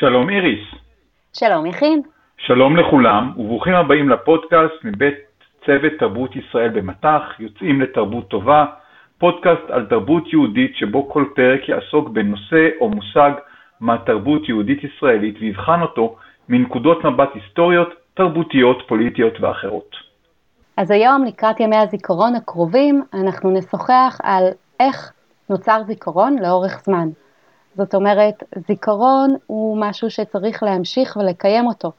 שלום איריס. שלום יכין. שלום לכולם וברוכים הבאים לפודקאסט מבית צוות תרבות ישראל במטח, יוצאים לתרבות טובה, פודקאסט על תרבות יהודית שבו כל פרק יעסוק בנושא או מושג מהתרבות יהודית ישראלית ויבחן אותו מנקודות מבט היסטוריות, תרבותיות, פוליטיות ואחרות. אז היום לקראת ימי הזיכרון הקרובים אנחנו נשוחח על איך נוצר זיכרון לאורך זמן. זאת אומרת, זיכרון הוא משהו שצריך להמשיך ולקיים אותו.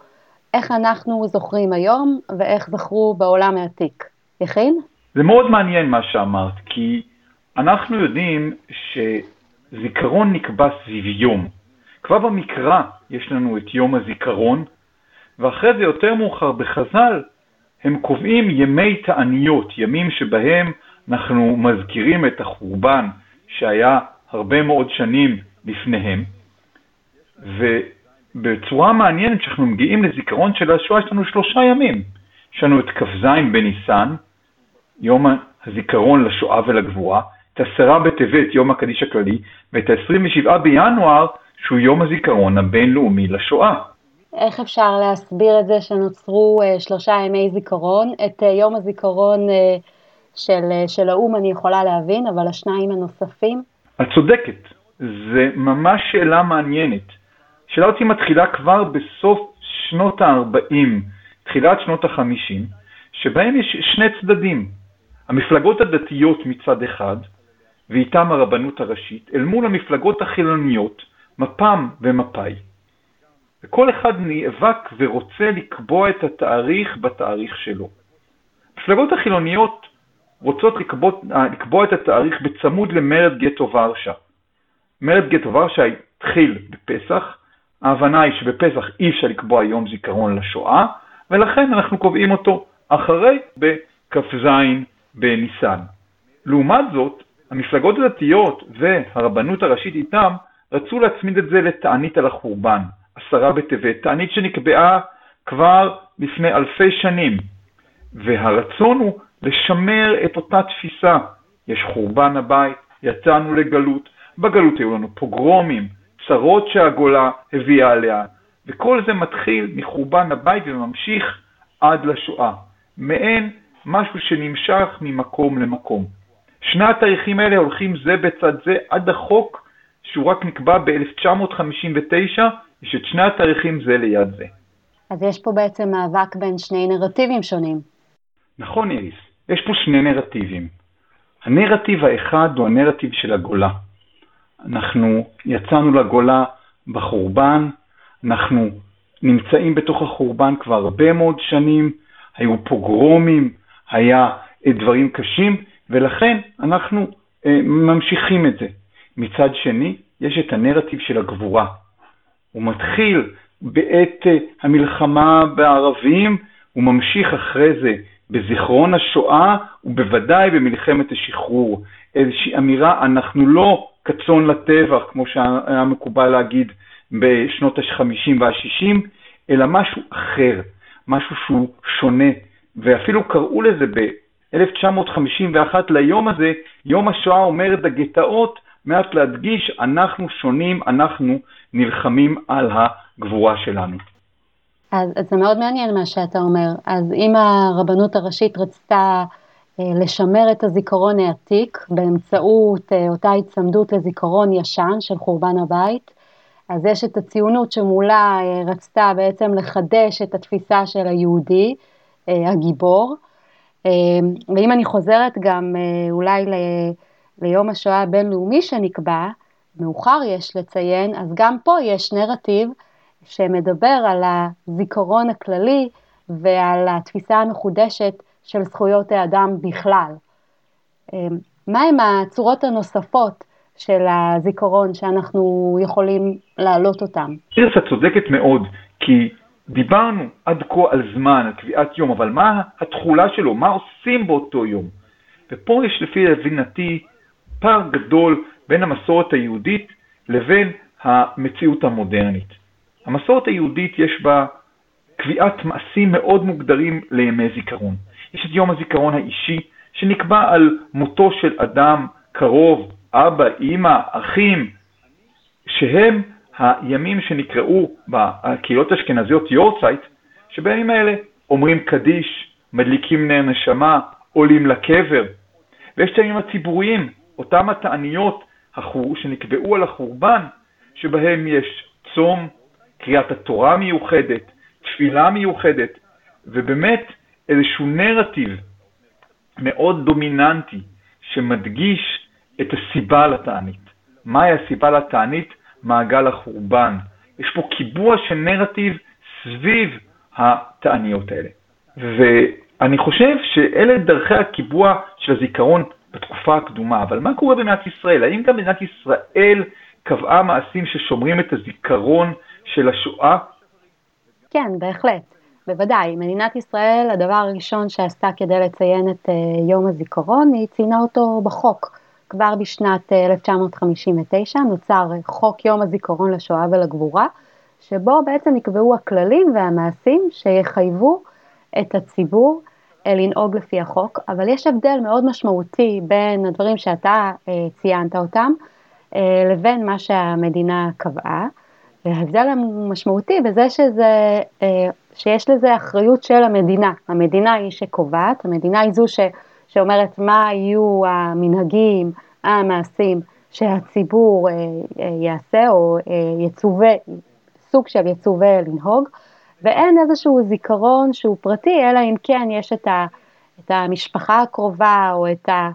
איך אנחנו זוכרים היום ואיך זכרו בעולם העתיק. יכין? זה מאוד מעניין מה שאמרת, כי אנחנו יודעים שזיכרון נקבע סביב יום. כבר במקרא יש לנו את יום הזיכרון, ואחרי זה יותר מאוחר בחז"ל הם קובעים ימי תעניות, ימים שבהם אנחנו מזכירים את החורבן שהיה הרבה מאוד שנים לפניהם, ובצורה מעניינת כשאנחנו מגיעים לזיכרון של השואה יש לנו שלושה ימים. יש לנו את כ"ז בניסן, יום הזיכרון לשואה ולגבורה, את עשרה בטבת, יום הקדיש הכללי, ואת ה-27 בינואר, שהוא יום הזיכרון הבינלאומי לשואה. איך אפשר להסביר את זה שנוצרו uh, שלושה ימי זיכרון? את uh, יום הזיכרון uh, של, uh, של האו"ם אני יכולה להבין, אבל השניים הנוספים? את צודקת, זה ממש שאלה מעניינת. שאלה אותי מתחילה כבר בסוף שנות ה-40, תחילת שנות ה-50, שבהם יש שני צדדים. המפלגות הדתיות מצד אחד, ואיתם הרבנות הראשית, אל מול המפלגות החילוניות, מפ"ם ומפא"י. וכל אחד נאבק ורוצה לקבוע את התאריך בתאריך שלו. המפלגות החילוניות רוצות לקבוע, לקבוע את התאריך בצמוד למרד גטו ורשה. מרד גטו ורשה התחיל בפסח, ההבנה היא שבפסח אי אפשר לקבוע יום זיכרון לשואה, ולכן אנחנו קובעים אותו אחרי בכ"ז בניסן. לעומת זאת, המפלגות הדתיות והרבנות הראשית איתם רצו להצמיד את זה לתענית על החורבן, עשרה בטבת, תענית שנקבעה כבר לפני אלפי שנים, והרצון הוא לשמר את אותה תפיסה. יש חורבן הבית, יצאנו לגלות, בגלות היו לנו פוגרומים, צרות שהגולה הביאה עליה, וכל זה מתחיל מחורבן הבית וממשיך עד לשואה. מעין משהו שנמשך ממקום למקום. שני התאריכים האלה הולכים זה בצד זה עד החוק שהוא רק נקבע ב-1959, יש את שני התאריכים זה ליד זה. אז יש פה בעצם מאבק בין שני נרטיבים שונים. נכון, איריס. יש פה שני נרטיבים. הנרטיב האחד הוא הנרטיב של הגולה. אנחנו יצאנו לגולה בחורבן, אנחנו נמצאים בתוך החורבן כבר הרבה מאוד שנים, היו פוגרומים, היה דברים קשים, ולכן אנחנו אה, ממשיכים את זה. מצד שני, יש את הנרטיב של הגבורה. הוא מתחיל בעת אה, המלחמה בערבים, הוא ממשיך אחרי זה בזיכרון השואה ובוודאי במלחמת השחרור. איזושהי אמירה, אנחנו לא כצאן לטבח, כמו שהיה מקובל להגיד בשנות ה-50 וה-60, אלא משהו אחר, משהו שהוא שונה, ואפילו קראו לזה ב-1951 ליום הזה, יום השואה אומר את הגטאות, מעט להדגיש, אנחנו שונים, אנחנו נלחמים על הגבורה שלנו. אז, אז זה מאוד מעניין מה שאתה אומר. אז אם הרבנות הראשית רצתה לשמר את הזיכרון העתיק באמצעות אה, אותה הצמדות לזיכרון ישן של חורבן הבית, אז יש את הציונות שמולה אה, רצתה בעצם לחדש את התפיסה של היהודי, הגיבור. ואם אני חוזרת גם אולי ליום השואה הבינלאומי שנקבע, מאוחר יש לציין, אז גם פה יש נרטיב שמדבר על הזיכרון הכללי ועל התפיסה המחודשת של זכויות האדם בכלל. אמ, מהם הצורות הנוספות של הזיכרון שאנחנו יכולים להעלות אותם? איריס, את צודקת מאוד, כי דיברנו עד כה על זמן, על קביעת יום, אבל מה התכולה שלו? מה עושים באותו יום? ופה יש לפי הבינתי פער גדול בין המסורת היהודית לבין המציאות המודרנית. המסורת היהודית יש בה קביעת מעשים מאוד מוגדרים לימי זיכרון. יש את יום הזיכרון האישי, שנקבע על מותו של אדם קרוב, אבא, אימא, אחים, שהם הימים שנקראו בקהילות האשכנזיות יורצייט, שבימים האלה אומרים קדיש, מדליקים נר נשמה, עולים לקבר, ויש את הימים הציבוריים, אותם התעניות שנקבעו על החורבן, שבהם יש צום, קריאת התורה מיוחדת, תפילה מיוחדת, ובאמת איזשהו נרטיב מאוד דומיננטי שמדגיש את הסיבה לתענית. מהי הסיבה לתענית? מעגל החורבן. יש פה קיבוע של נרטיב סביב התעניות האלה. ואני חושב שאלה דרכי הקיבוע של הזיכרון בתקופה הקדומה, אבל מה קורה במדינת ישראל? האם גם מדינת ישראל קבעה מעשים ששומרים את הזיכרון של השואה? כן, בהחלט. בוודאי. מדינת ישראל, הדבר הראשון שעשתה כדי לציין את uh, יום הזיכרון, היא ציינה אותו בחוק. כבר בשנת 1959 אה, נוצר חוק יום הזיכרון לשואה ולגבורה, שבו בעצם נקבעו הכללים והמעשים שיחייבו את הציבור אה, לנהוג לפי החוק, אבל יש הבדל מאוד משמעותי בין הדברים שאתה אה, ציינת אותם אה, לבין מה שהמדינה קבעה. ההבדל המשמעותי בזה שזה, שיש לזה אחריות של המדינה. המדינה היא שקובעת, המדינה היא זו ש, שאומרת מה יהיו המנהגים, המעשים שהציבור יעשה או יצווה, סוג של יצווה לנהוג. ואין איזשהו זיכרון שהוא פרטי, אלא אם כן יש את, ה, את המשפחה הקרובה, או את, ה,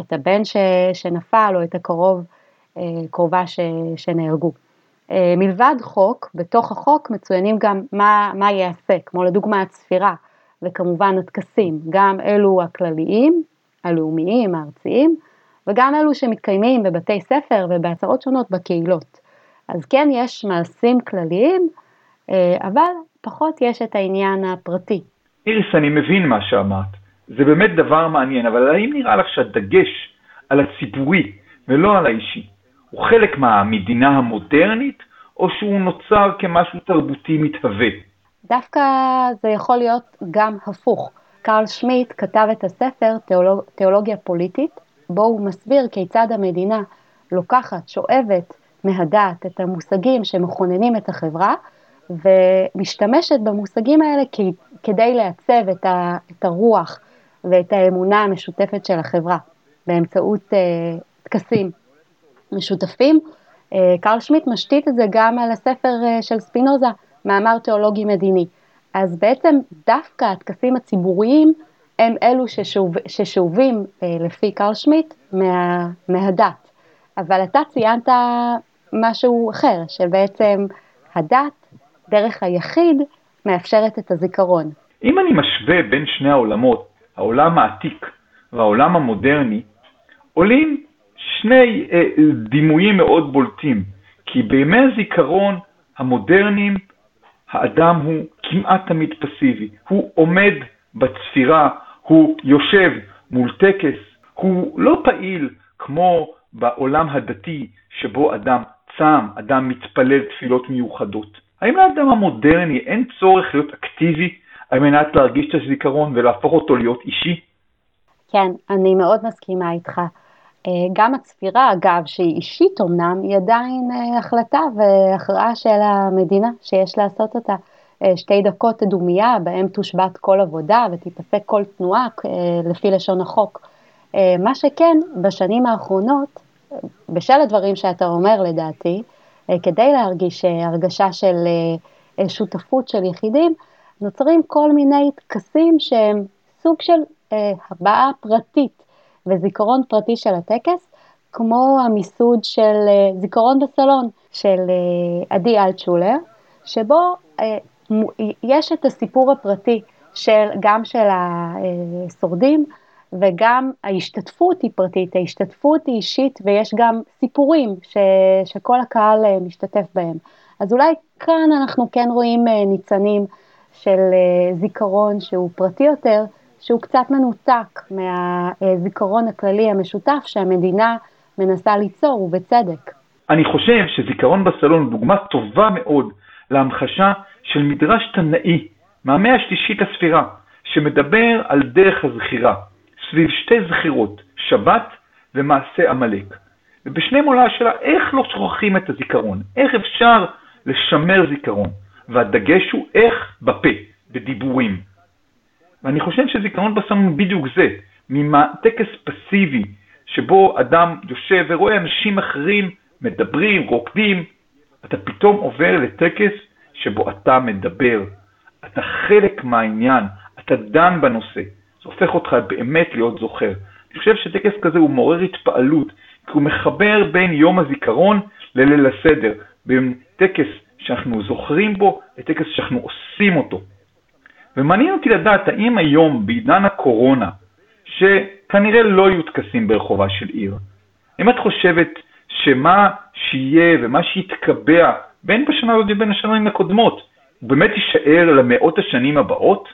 את הבן ש, שנפל, או את הקרוב, אה, קרובה ש, שנהרגו. אה, מלבד חוק, בתוך החוק מצוינים גם מה, מה ייעשה, כמו לדוגמה הצפירה, וכמובן הטקסים, גם אלו הכלליים, הלאומיים, הארציים, וגם אלו שמתקיימים בבתי ספר ובהצהרות שונות בקהילות. אז כן יש מעשים כלליים, אה, אבל פחות יש את העניין הפרטי. איריס, אני מבין מה שאמרת. זה באמת דבר מעניין, אבל האם נראה לך שהדגש על הציבורי ולא על האישי הוא חלק מהמדינה המודרנית, או שהוא נוצר כמשהו תרבותי מתהווה? דווקא זה יכול להיות גם הפוך. קרל שמיט כתב את הספר תיאולוג... תיאולוגיה פוליטית, בו הוא מסביר כיצד המדינה לוקחת, שואבת מהדעת את המושגים שמכוננים את החברה, ומשתמשת במושגים האלה כדי לעצב את, ה, את הרוח ואת האמונה המשותפת של החברה באמצעות uh, טקסים משותפים. Uh, קרל שמיט משתית את זה גם על הספר uh, של ספינוזה, מאמר תיאולוגי מדיני. אז בעצם דווקא הטקסים הציבוריים הם אלו ששוב, ששאובים uh, לפי קרל שמיט מה, מהדת. אבל אתה ציינת משהו אחר, שבעצם הדת דרך היחיד מאפשרת את הזיכרון. אם אני משווה בין שני העולמות, העולם העתיק והעולם המודרני, עולים שני אה, דימויים מאוד בולטים, כי בימי הזיכרון המודרניים האדם הוא כמעט תמיד פסיבי, הוא עומד בצפירה, הוא יושב מול טקס, הוא לא פעיל כמו בעולם הדתי שבו אדם צם, אדם מתפלל תפילות מיוחדות. האם לאדם המודרני אין צורך להיות אקטיבי על מנת להרגיש את הזיכרון ולהפוך אותו להיות אישי? כן, אני מאוד מסכימה איתך. אה, גם הצפירה, אגב, שהיא אישית אמנם, היא עדיין אה, החלטה והכרעה של המדינה שיש לעשות אותה. אה, שתי דקות דומייה, בהם תושבת כל עבודה ותתאפק כל תנועה לפי לשון החוק. מה שכן, בשנים האחרונות, בשל הדברים שאתה אומר לדעתי, כדי להרגיש הרגשה של שותפות של יחידים, נוצרים כל מיני טקסים שהם סוג של הבעה פרטית וזיכרון פרטי של הטקס, כמו המיסוד של זיכרון בסלון של עדי אלטשולר, שבו יש את הסיפור הפרטי של, גם של השורדים, וגם ההשתתפות היא פרטית, ההשתתפות היא אישית ויש גם סיפורים ש, שכל הקהל אה, משתתף בהם. אז אולי כאן אנחנו כן רואים אה, ניצנים של אה, זיכרון שהוא פרטי יותר, שהוא קצת מנותק מהזיכרון הכללי המשותף שהמדינה מנסה ליצור, ובצדק. אני חושב שזיכרון בסלון הוא דוגמה טובה מאוד להמחשה של מדרש תנאי מהמאה השלישית לספירה, שמדבר על דרך הזכירה. סביב שתי זכירות, שבת ומעשה עמלק. ובשניהם עולה השאלה איך לא שוכחים את הזיכרון, איך אפשר לשמר זיכרון, והדגש הוא איך בפה, בדיבורים. ואני חושב שזיכרון בסם בדיוק זה, מטקס פסיבי, שבו אדם יושב ורואה אנשים אחרים מדברים, רוקדים, אתה פתאום עובר לטקס שבו אתה מדבר, אתה חלק מהעניין, אתה דן בנושא, זה הופך אותך באמת להיות זוכר. אני חושב שטקס כזה הוא מעורר התפעלות, כי הוא מחבר בין יום הזיכרון לליל הסדר, בין טקס שאנחנו זוכרים בו לטקס שאנחנו עושים אותו. ומעניין אותי לדעת האם היום, בעידן הקורונה, שכנראה לא יהיו טקסים ברחובה של עיר, אם את חושבת שמה שיהיה ומה שיתקבע בין בשנה הזאת ובין השנים הקודמות, הוא באמת יישאר למאות השנים הבאות?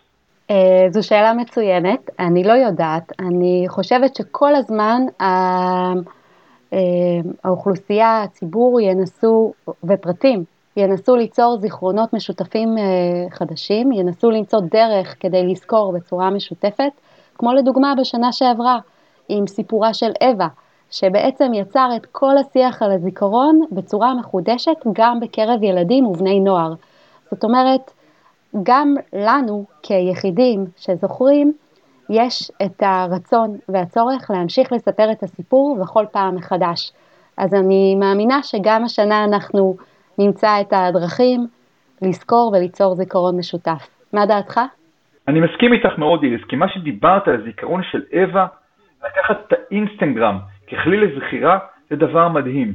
אה, זו שאלה מצוינת, אני לא יודעת. אני חושבת שכל הזמן אה, האוכלוסייה, הציבור ינסו, ופרטים, ינסו ליצור זיכרונות משותפים אה, חדשים, ינסו למצוא דרך כדי לזכור בצורה משותפת, כמו לדוגמה בשנה שעברה, עם סיפורה של אווה, שבעצם יצר את כל השיח על הזיכרון בצורה מחודשת גם בקרב ילדים ובני נוער. זאת אומרת, גם לנו כיחידים שזוכרים, יש את הרצון והצורך להמשיך לספר את הסיפור בכל פעם מחדש. אז אני מאמינה שגם השנה אנחנו נמצא את הדרכים לזכור וליצור זיכרון משותף. מה דעתך? אני מסכים איתך מאוד, איריס, כי מה שדיברת על הזיכרון של אווה, לקחת את האינסטגרם ככלי לזכירה, זה דבר מדהים.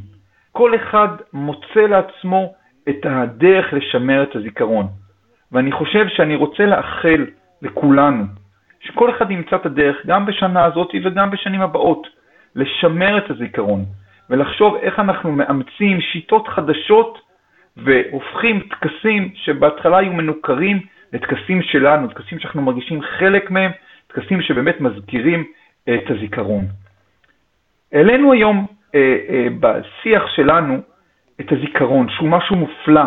כל אחד מוצא לעצמו את הדרך לשמר את הזיכרון. ואני חושב שאני רוצה לאחל לכולנו, שכל אחד ימצא את הדרך, גם בשנה הזאת וגם בשנים הבאות, לשמר את הזיכרון, ולחשוב איך אנחנו מאמצים שיטות חדשות והופכים טקסים שבהתחלה היו מנוכרים לטקסים שלנו, טקסים שאנחנו מרגישים חלק מהם, טקסים שבאמת מזכירים את הזיכרון. העלינו היום אה, אה, בשיח שלנו את הזיכרון, שהוא משהו מופלא.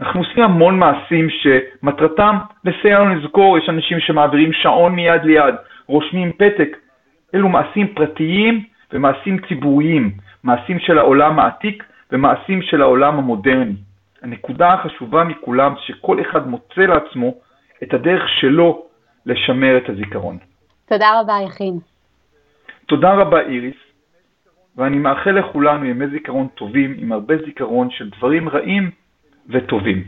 אנחנו עושים המון מעשים שמטרתם לסייע לנו לזכור, יש אנשים שמעבירים שעון מיד ליד, רושמים פתק. אלו מעשים פרטיים ומעשים ציבוריים, מעשים של העולם העתיק ומעשים של העולם המודרני. הנקודה החשובה מכולם שכל אחד מוצא לעצמו את הדרך שלו לשמר את הזיכרון. תודה רבה, יכין. תודה רבה, איריס. ואני מאחל לכולנו ימי זיכרון טובים עם הרבה זיכרון של דברים רעים וטובים.